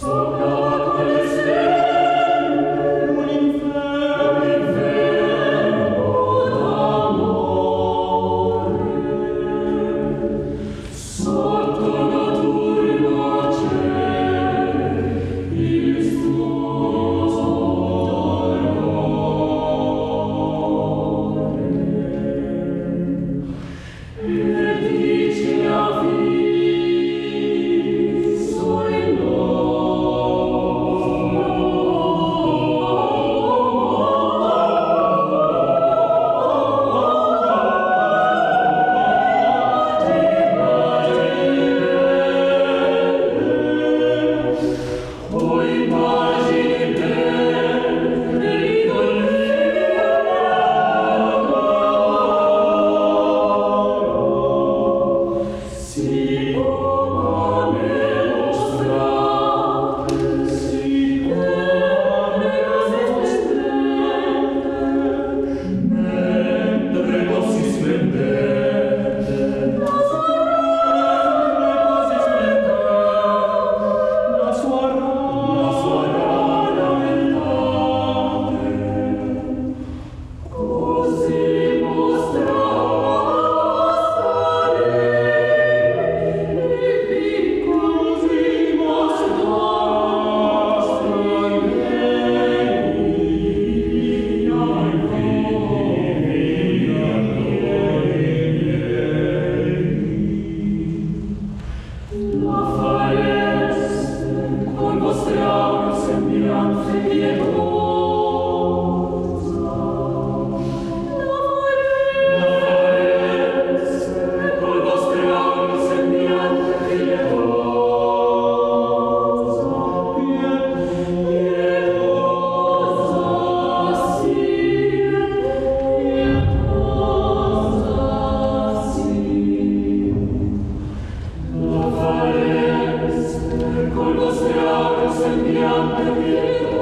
Oh. Oh. Hallelujah.